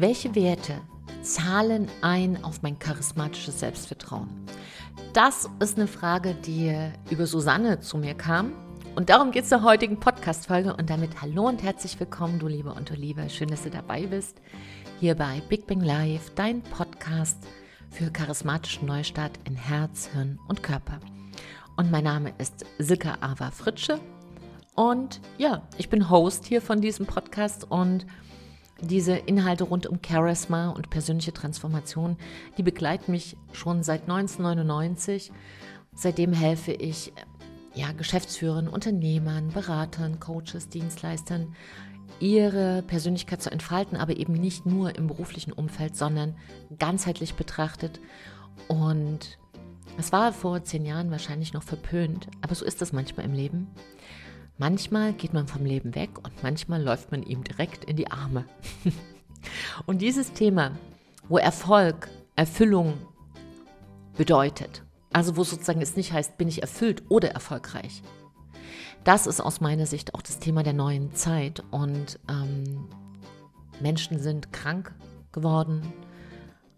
Welche Werte zahlen ein auf mein charismatisches Selbstvertrauen? Das ist eine Frage, die über Susanne zu mir kam. Und darum geht es der heutigen Podcast-Folge. Und damit hallo und herzlich willkommen, du Liebe und du Liebe. Schön, dass du dabei bist. Hier bei Big Bang Live, dein Podcast für charismatischen Neustart in Herz, Hirn und Körper. Und mein Name ist Silke Ava Fritsche. Und ja, ich bin Host hier von diesem Podcast und diese Inhalte rund um Charisma und persönliche Transformation, die begleiten mich schon seit 1999. Seitdem helfe ich ja, Geschäftsführern, Unternehmern, Beratern, Coaches, Dienstleistern, ihre Persönlichkeit zu entfalten, aber eben nicht nur im beruflichen Umfeld, sondern ganzheitlich betrachtet. Und es war vor zehn Jahren wahrscheinlich noch verpönt, aber so ist es manchmal im Leben. Manchmal geht man vom Leben weg und manchmal läuft man ihm direkt in die Arme. und dieses Thema, wo Erfolg, Erfüllung bedeutet, also wo sozusagen es nicht heißt, bin ich erfüllt oder erfolgreich, das ist aus meiner Sicht auch das Thema der neuen Zeit. Und ähm, Menschen sind krank geworden,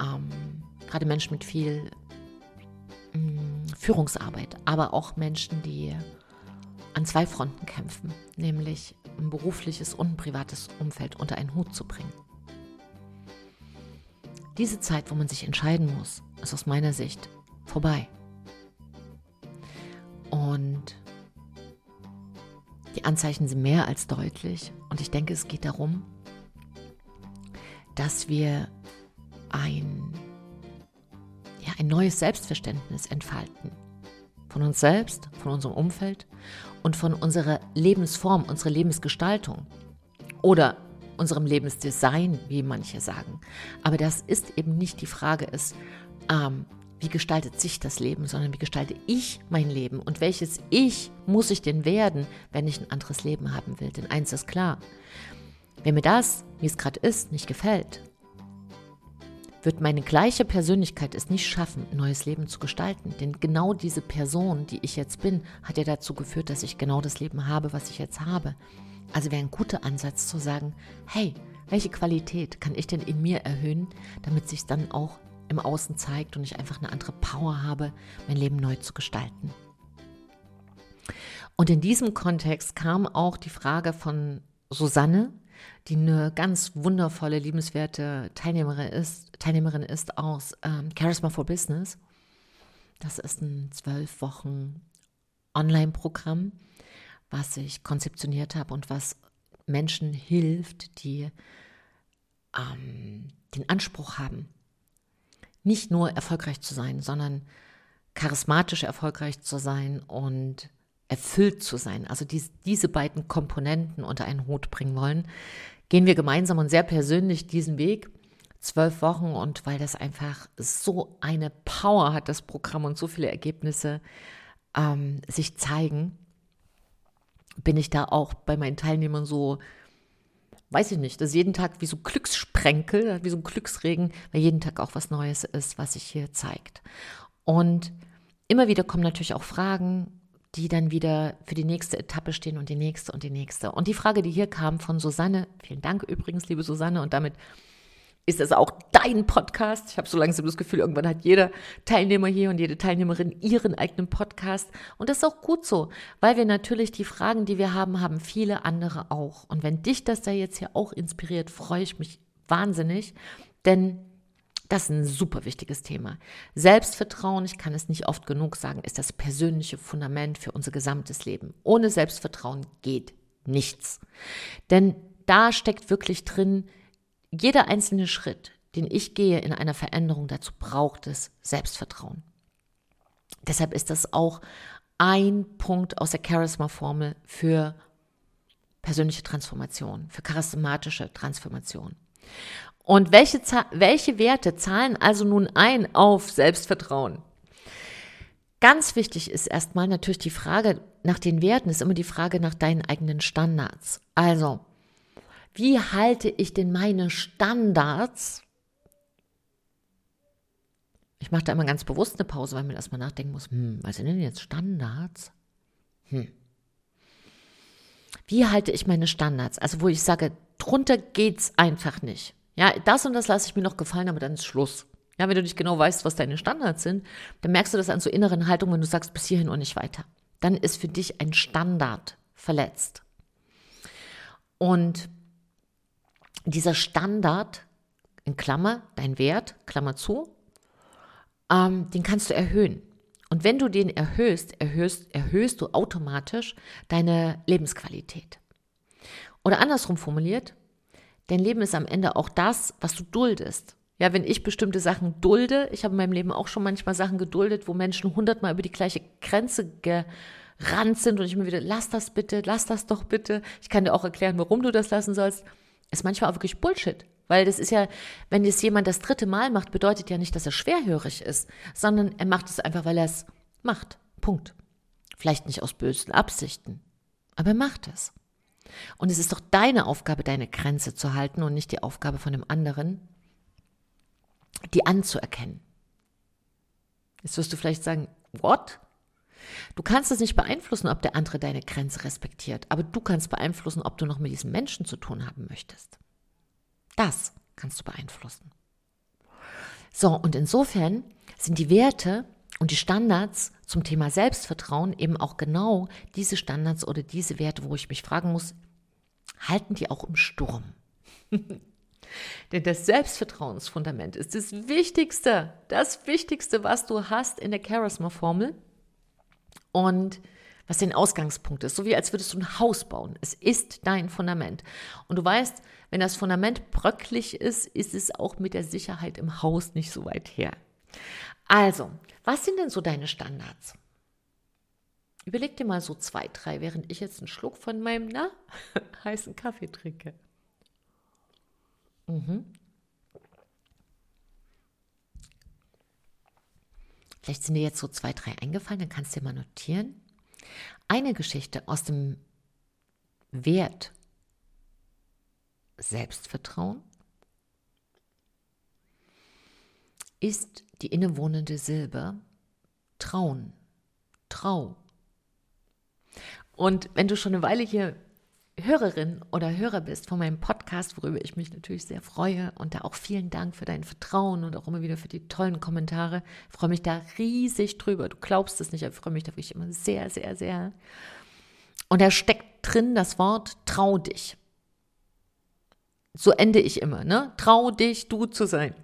ähm, gerade Menschen mit viel ähm, Führungsarbeit, aber auch Menschen, die an zwei Fronten kämpfen, nämlich ein berufliches und ein privates Umfeld unter einen Hut zu bringen. Diese Zeit, wo man sich entscheiden muss, ist aus meiner Sicht vorbei. Und die Anzeichen sind mehr als deutlich. Und ich denke, es geht darum, dass wir ein, ja, ein neues Selbstverständnis entfalten von uns selbst, von unserem Umfeld und von unserer Lebensform, unserer Lebensgestaltung oder unserem Lebensdesign, wie manche sagen. Aber das ist eben nicht die Frage, ist, ähm, wie gestaltet sich das Leben, sondern wie gestalte ich mein Leben und welches Ich muss ich denn werden, wenn ich ein anderes Leben haben will. Denn eins ist klar, wenn mir das, wie es gerade ist, nicht gefällt, wird meine gleiche Persönlichkeit es nicht schaffen, ein neues Leben zu gestalten. Denn genau diese Person, die ich jetzt bin, hat ja dazu geführt, dass ich genau das Leben habe, was ich jetzt habe. Also wäre ein guter Ansatz zu sagen, hey, welche Qualität kann ich denn in mir erhöhen, damit sich dann auch im Außen zeigt und ich einfach eine andere Power habe, mein Leben neu zu gestalten. Und in diesem Kontext kam auch die Frage von Susanne, die eine ganz wundervolle, liebenswerte Teilnehmerin ist, Teilnehmerin ist aus ähm, Charisma for Business. Das ist ein zwölf Wochen Online-Programm, was ich konzeptioniert habe und was Menschen hilft, die ähm, den Anspruch haben, nicht nur erfolgreich zu sein, sondern charismatisch erfolgreich zu sein und erfüllt zu sein, also dies, diese beiden Komponenten unter einen Hut bringen wollen, gehen wir gemeinsam und sehr persönlich diesen Weg. Zwölf Wochen und weil das einfach so eine Power hat, das Programm und so viele Ergebnisse ähm, sich zeigen, bin ich da auch bei meinen Teilnehmern so, weiß ich nicht, dass jeden Tag wie so Glückssprenkel, wie so ein Glücksregen, weil jeden Tag auch was Neues ist, was sich hier zeigt. Und immer wieder kommen natürlich auch Fragen, die dann wieder für die nächste Etappe stehen und die nächste und die nächste. Und die Frage, die hier kam von Susanne, vielen Dank übrigens, liebe Susanne, und damit ist es auch dein Podcast. Ich habe so langsam das Gefühl, irgendwann hat jeder Teilnehmer hier und jede Teilnehmerin ihren eigenen Podcast. Und das ist auch gut so, weil wir natürlich die Fragen, die wir haben, haben viele andere auch. Und wenn dich das da jetzt hier auch inspiriert, freue ich mich wahnsinnig, denn das ist ein super wichtiges Thema. Selbstvertrauen, ich kann es nicht oft genug sagen, ist das persönliche Fundament für unser gesamtes Leben. Ohne Selbstvertrauen geht nichts. Denn da steckt wirklich drin, jeder einzelne Schritt, den ich gehe in einer Veränderung, dazu braucht es Selbstvertrauen. Deshalb ist das auch ein Punkt aus der Charisma-Formel für persönliche Transformation, für charismatische Transformation. Und welche, welche Werte zahlen also nun ein auf Selbstvertrauen? Ganz wichtig ist erstmal natürlich die Frage nach den Werten, ist immer die Frage nach deinen eigenen Standards. Also, wie halte ich denn meine Standards? Ich mache da immer ganz bewusst eine Pause, weil man erstmal nachdenken muss, hm, was sind denn jetzt Standards? Hm. Wie halte ich meine Standards? Also, wo ich sage, drunter geht's einfach nicht. Ja, das und das lasse ich mir noch gefallen, aber dann ist Schluss. Ja, wenn du nicht genau weißt, was deine Standards sind, dann merkst du das an so inneren Haltungen, wenn du sagst, bis hierhin und nicht weiter. Dann ist für dich ein Standard verletzt. Und dieser Standard, in Klammer, dein Wert, Klammer zu, ähm, den kannst du erhöhen. Und wenn du den erhöhst, erhöhst, erhöhst du automatisch deine Lebensqualität. Oder andersrum formuliert, dein Leben ist am Ende auch das, was du duldest. Ja, wenn ich bestimmte Sachen dulde, ich habe in meinem Leben auch schon manchmal Sachen geduldet, wo Menschen hundertmal über die gleiche Grenze gerannt sind und ich mir wieder, lass das bitte, lass das doch bitte. Ich kann dir auch erklären, warum du das lassen sollst. Ist manchmal auch wirklich Bullshit. Weil das ist ja, wenn es jemand das dritte Mal macht, bedeutet ja nicht, dass er schwerhörig ist, sondern er macht es einfach, weil er es macht. Punkt. Vielleicht nicht aus bösen Absichten, aber er macht es. Und es ist doch deine Aufgabe, deine Grenze zu halten und nicht die Aufgabe von dem anderen, die anzuerkennen. Jetzt wirst du vielleicht sagen, what? Du kannst es nicht beeinflussen, ob der andere deine Grenze respektiert, aber du kannst beeinflussen, ob du noch mit diesem Menschen zu tun haben möchtest. Das kannst du beeinflussen. So, und insofern sind die Werte und die Standards zum Thema Selbstvertrauen eben auch genau diese Standards oder diese Werte, wo ich mich fragen muss, halten die auch im Sturm? Denn das Selbstvertrauensfundament ist das Wichtigste, das Wichtigste, was du hast in der Charisma-Formel und was den Ausgangspunkt ist, so wie als würdest du ein Haus bauen. Es ist dein Fundament. Und du weißt, wenn das Fundament bröcklig ist, ist es auch mit der Sicherheit im Haus nicht so weit her. Also, was sind denn so deine Standards? Überleg dir mal so zwei, drei, während ich jetzt einen Schluck von meinem na, heißen Kaffee trinke. Mhm. Vielleicht sind dir jetzt so zwei, drei eingefallen, dann kannst du dir mal notieren. Eine Geschichte aus dem Wert Selbstvertrauen ist die innewohnende Silbe Trauen, Trau. Und wenn du schon eine Weile hier Hörerin oder Hörer bist von meinem Podcast, worüber ich mich natürlich sehr freue und da auch vielen Dank für dein Vertrauen und auch immer wieder für die tollen Kommentare. Ich freue mich da riesig drüber. Du glaubst es nicht, aber ich freue mich da wirklich immer sehr, sehr, sehr. Und da steckt drin das Wort trau dich. So ende ich immer, ne? Trau dich, du zu sein.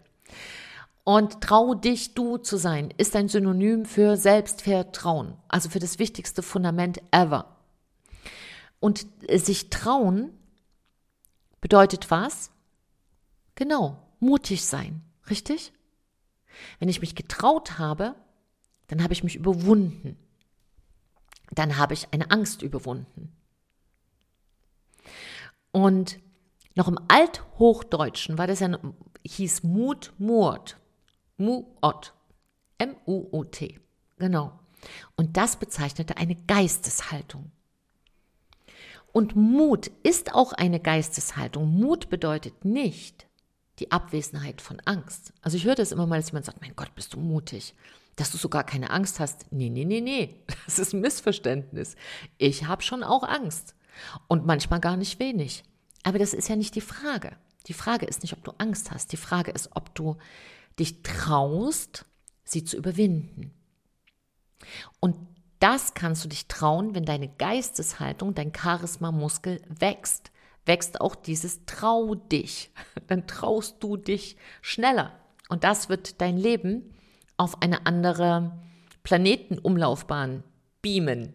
Und trau dich, du zu sein, ist ein Synonym für Selbstvertrauen, also für das wichtigste Fundament ever. Und sich trauen bedeutet was? Genau, mutig sein, richtig? Wenn ich mich getraut habe, dann habe ich mich überwunden. Dann habe ich eine Angst überwunden. Und noch im Althochdeutschen war das ja, hieß Mut, Murt. Muot. M-U-O-T. Genau. Und das bezeichnete eine Geisteshaltung. Und Mut ist auch eine Geisteshaltung. Mut bedeutet nicht die Abwesenheit von Angst. Also ich höre das immer mal, dass jemand sagt, mein Gott, bist du mutig, dass du sogar keine Angst hast. Nee, nee, nee, nee, das ist ein Missverständnis. Ich habe schon auch Angst und manchmal gar nicht wenig. Aber das ist ja nicht die Frage. Die Frage ist nicht, ob du Angst hast. Die Frage ist, ob du dich traust, sie zu überwinden. Und das kannst du dich trauen, wenn deine Geisteshaltung, dein Charisma-Muskel wächst. Wächst auch dieses Trau dich. Dann traust du dich schneller. Und das wird dein Leben auf eine andere Planetenumlaufbahn beamen.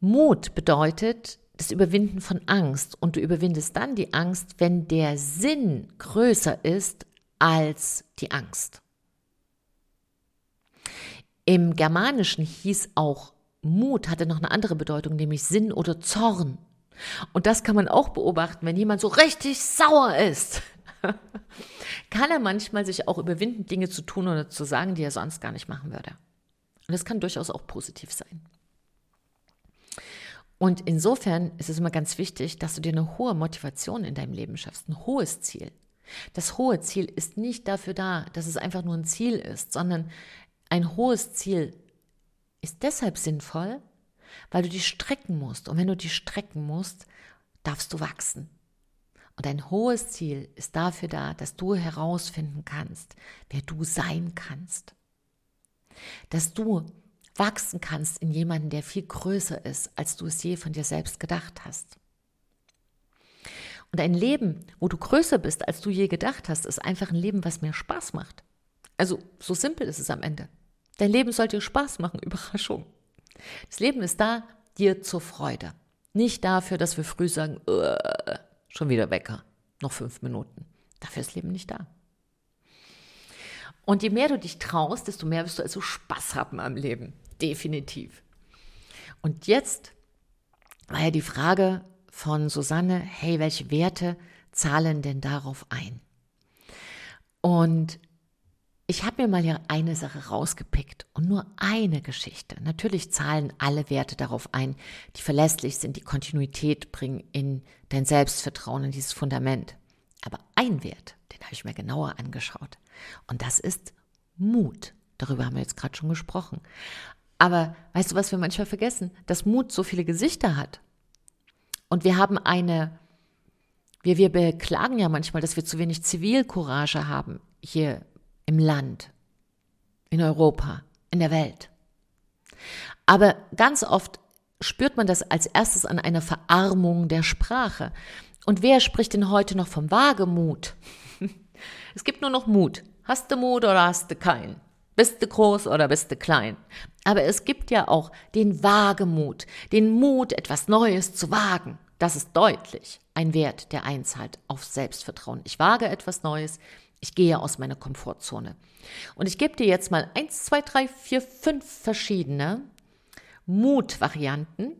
Mut bedeutet das Überwinden von Angst. Und du überwindest dann die Angst, wenn der Sinn größer ist als die Angst. Im Germanischen hieß auch Mut, hatte noch eine andere Bedeutung, nämlich Sinn oder Zorn. Und das kann man auch beobachten, wenn jemand so richtig sauer ist. kann er manchmal sich auch überwinden, Dinge zu tun oder zu sagen, die er sonst gar nicht machen würde. Und das kann durchaus auch positiv sein. Und insofern ist es immer ganz wichtig, dass du dir eine hohe Motivation in deinem Leben schaffst, ein hohes Ziel. Das hohe Ziel ist nicht dafür da, dass es einfach nur ein Ziel ist, sondern ein hohes Ziel ist deshalb sinnvoll, weil du die strecken musst. Und wenn du die strecken musst, darfst du wachsen. Und ein hohes Ziel ist dafür da, dass du herausfinden kannst, wer du sein kannst. Dass du wachsen kannst in jemanden, der viel größer ist, als du es je von dir selbst gedacht hast. Und ein Leben, wo du größer bist, als du je gedacht hast, ist einfach ein Leben, was mehr Spaß macht. Also so simpel ist es am Ende. Dein Leben soll dir Spaß machen, Überraschung. Das Leben ist da dir zur Freude. Nicht dafür, dass wir früh sagen, schon wieder Wecker, noch fünf Minuten. Dafür ist Leben nicht da. Und je mehr du dich traust, desto mehr wirst du also Spaß haben am Leben. Definitiv. Und jetzt war ja die Frage von Susanne, hey, welche Werte zahlen denn darauf ein? Und ich habe mir mal hier eine Sache rausgepickt und nur eine Geschichte. Natürlich zahlen alle Werte darauf ein, die verlässlich sind, die Kontinuität bringen in dein Selbstvertrauen, in dieses Fundament. Aber ein Wert, den habe ich mir genauer angeschaut. Und das ist Mut. Darüber haben wir jetzt gerade schon gesprochen. Aber weißt du, was wir manchmal vergessen? Dass Mut so viele Gesichter hat. Und wir haben eine, wir, wir beklagen ja manchmal, dass wir zu wenig Zivilcourage haben hier im Land, in Europa, in der Welt. Aber ganz oft spürt man das als erstes an einer Verarmung der Sprache. Und wer spricht denn heute noch vom Wagemut? es gibt nur noch Mut. Hast du Mut oder hast du keinen? Bist du groß oder bist du klein? Aber es gibt ja auch den Wagemut, den Mut, etwas Neues zu wagen. Das ist deutlich ein Wert, der einzahlt auf Selbstvertrauen. Ich wage etwas Neues, ich gehe aus meiner Komfortzone. Und ich gebe dir jetzt mal eins, zwei, drei, vier, fünf verschiedene Mutvarianten,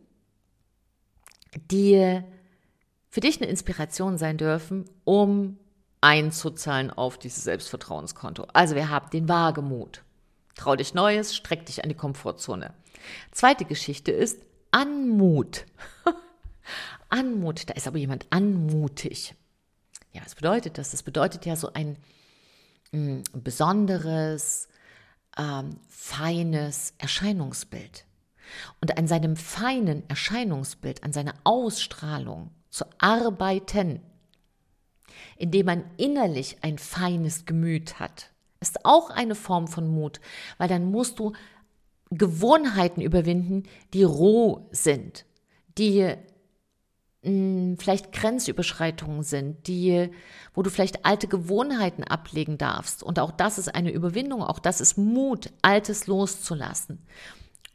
die für dich eine Inspiration sein dürfen, um einzuzahlen auf dieses Selbstvertrauenskonto. Also wir haben den Wagemut. Trau dich Neues, streck dich an die Komfortzone. Zweite Geschichte ist Anmut. Anmut, da ist aber jemand anmutig. Ja, was bedeutet das? Das bedeutet ja so ein mm, besonderes, ähm, feines Erscheinungsbild. Und an seinem feinen Erscheinungsbild, an seiner Ausstrahlung zu arbeiten, indem man innerlich ein feines Gemüt hat, ist auch eine Form von Mut, weil dann musst du Gewohnheiten überwinden, die roh sind, die vielleicht Grenzüberschreitungen sind, die, wo du vielleicht alte Gewohnheiten ablegen darfst. Und auch das ist eine Überwindung, auch das ist Mut, Altes loszulassen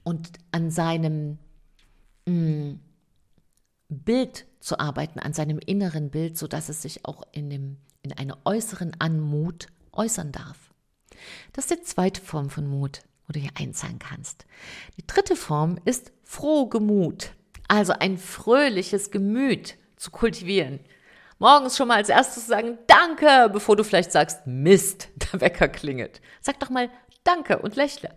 und an seinem mh, Bild zu arbeiten, an seinem inneren Bild, sodass es sich auch in, dem, in einer äußeren Anmut äußern darf. Das ist die zweite Form von Mut, wo du hier einzahlen kannst. Die dritte Form ist Frohgemut. Also ein fröhliches Gemüt zu kultivieren. Morgens schon mal als erstes sagen Danke, bevor du vielleicht sagst Mist, der Wecker klingelt. Sag doch mal Danke und lächle.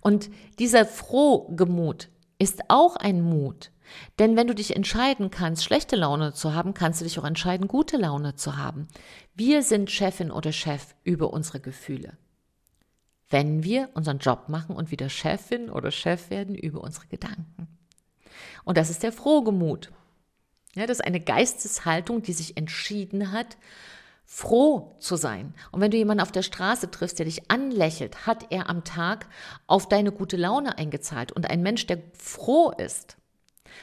Und dieser Frohgemut ist auch ein Mut. Denn wenn du dich entscheiden kannst, schlechte Laune zu haben, kannst du dich auch entscheiden, gute Laune zu haben. Wir sind Chefin oder Chef über unsere Gefühle. Wenn wir unseren Job machen und wieder Chefin oder Chef werden über unsere Gedanken. Und das ist der Frohgemut. Ja, das ist eine Geisteshaltung, die sich entschieden hat, froh zu sein. Und wenn du jemanden auf der Straße triffst, der dich anlächelt, hat er am Tag auf deine gute Laune eingezahlt. Und ein Mensch, der froh ist,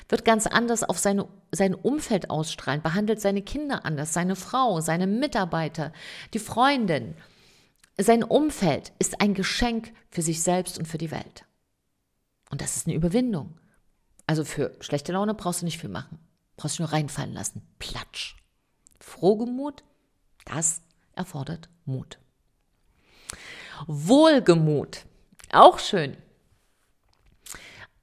wird ganz anders auf seine, sein Umfeld ausstrahlen, behandelt seine Kinder anders, seine Frau, seine Mitarbeiter, die Freundin. Sein Umfeld ist ein Geschenk für sich selbst und für die Welt. Und das ist eine Überwindung. Also für schlechte Laune brauchst du nicht viel machen. Brauchst du nur reinfallen lassen. Platsch. Frohgemut, das erfordert Mut. Wohlgemut, auch schön.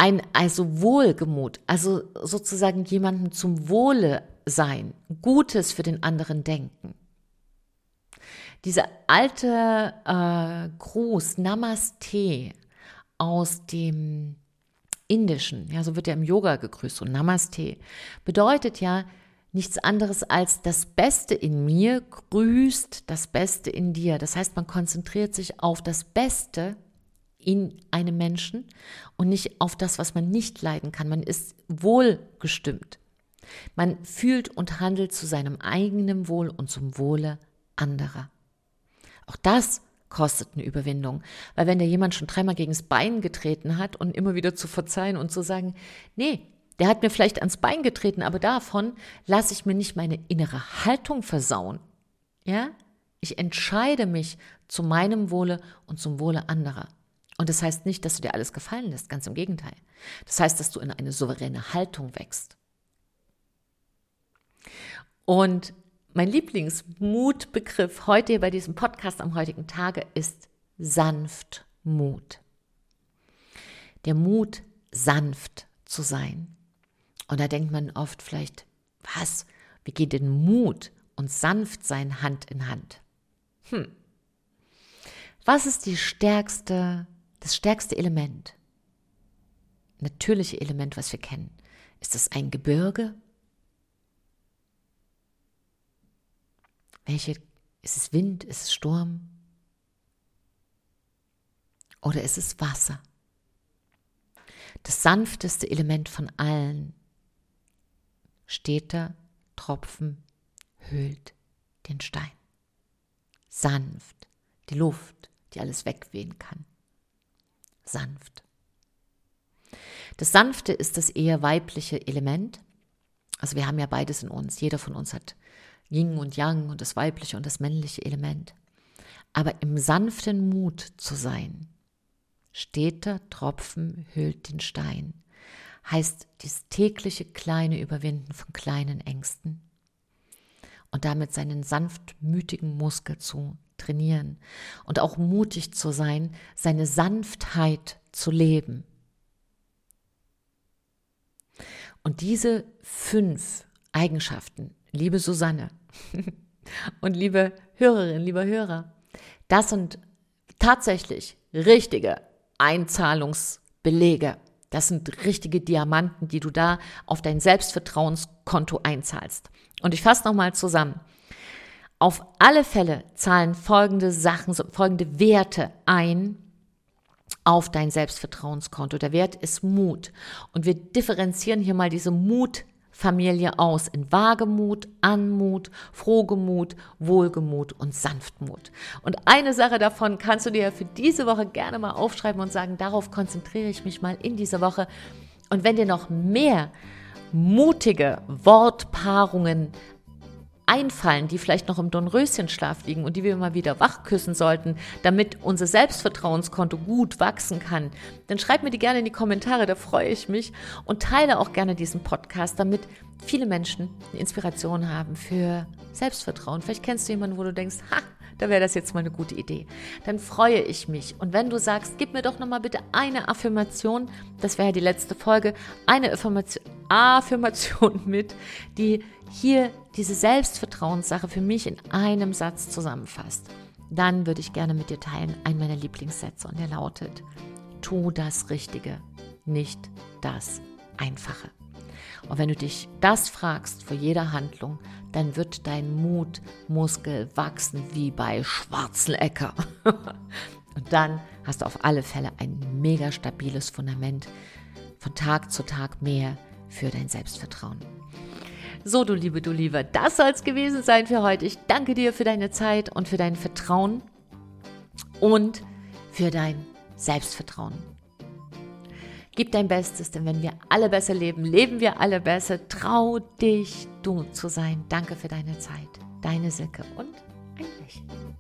Ein, also Wohlgemut, also sozusagen jemanden zum Wohle sein, Gutes für den anderen denken. Dieser alte äh, Gruß Namaste aus dem Indischen, ja, so wird ja im Yoga gegrüßt und Namaste, bedeutet ja nichts anderes als das Beste in mir grüßt das Beste in dir. Das heißt, man konzentriert sich auf das Beste in einem Menschen und nicht auf das, was man nicht leiden kann. Man ist wohlgestimmt. Man fühlt und handelt zu seinem eigenen Wohl und zum Wohle anderer. Auch das kostet eine Überwindung, weil wenn dir jemand schon dreimal gegen das Bein getreten hat und immer wieder zu verzeihen und zu sagen, nee, der hat mir vielleicht ans Bein getreten, aber davon lasse ich mir nicht meine innere Haltung versauen. Ja? Ich entscheide mich zu meinem Wohle und zum Wohle anderer. Und das heißt nicht, dass du dir alles gefallen lässt, ganz im Gegenteil. Das heißt, dass du in eine souveräne Haltung wächst. Und mein Lieblingsmutbegriff heute bei diesem Podcast am heutigen Tage ist Sanftmut. Der Mut, sanft zu sein. Und da denkt man oft vielleicht, was? Wie geht denn Mut und Sanftsein Hand in Hand? Hm. Was ist die stärkste, das stärkste Element? Natürliche Element, was wir kennen. Ist es ein Gebirge? Welche, ist es Wind, ist es Sturm? Oder ist es Wasser? Das sanfteste Element von allen. Steter Tropfen hüllt den Stein. Sanft, die Luft, die alles wegwehen kann. Sanft. Das Sanfte ist das eher weibliche Element. Also wir haben ja beides in uns. Jeder von uns hat Yin und Yang und das weibliche und das männliche Element. Aber im sanften Mut zu sein, steter Tropfen hüllt den Stein, heißt dieses tägliche kleine Überwinden von kleinen Ängsten und damit seinen sanftmütigen Muskel zu trainieren und auch mutig zu sein, seine Sanftheit zu leben. Und diese fünf Eigenschaften, liebe Susanne, Und liebe Hörerinnen, lieber Hörer, das sind tatsächlich richtige Einzahlungsbelege. Das sind richtige Diamanten, die du da auf dein Selbstvertrauenskonto einzahlst. Und ich fasse nochmal zusammen. Auf alle Fälle zahlen folgende Sachen, folgende Werte ein auf dein Selbstvertrauenskonto. Der Wert ist Mut. Und wir differenzieren hier mal diese Mut Familie aus in Wagemut, Anmut, Frohgemut, Wohlgemut und Sanftmut. Und eine Sache davon kannst du dir für diese Woche gerne mal aufschreiben und sagen, darauf konzentriere ich mich mal in dieser Woche. Und wenn dir noch mehr mutige Wortpaarungen einfallen, die vielleicht noch im Dornröschenschlaf liegen und die wir mal wieder wach küssen sollten, damit unser Selbstvertrauenskonto gut wachsen kann, dann schreib mir die gerne in die Kommentare, da freue ich mich und teile auch gerne diesen Podcast, damit viele Menschen eine Inspiration haben für Selbstvertrauen. Vielleicht kennst du jemanden, wo du denkst, ha, da wäre das jetzt mal eine gute Idee. Dann freue ich mich. Und wenn du sagst, gib mir doch nochmal bitte eine Affirmation, das wäre ja die letzte Folge, eine Affirmation, Affirmation mit, die hier diese Selbstvertrauenssache für mich in einem Satz zusammenfasst, dann würde ich gerne mit dir teilen einen meiner Lieblingssätze und der lautet, tu das Richtige, nicht das Einfache. Und wenn du dich das fragst vor jeder Handlung, dann wird dein Mutmuskel wachsen wie bei Schwarzenegger. Und dann hast du auf alle Fälle ein mega stabiles Fundament von Tag zu Tag mehr für dein Selbstvertrauen. So, du Liebe, du Liebe, das soll es gewesen sein für heute. Ich danke dir für deine Zeit und für dein Vertrauen und für dein Selbstvertrauen. Gib dein Bestes, denn wenn wir alle besser leben, leben wir alle besser. Trau dich, du zu sein. Danke für deine Zeit. Deine Silke und ein Lächeln.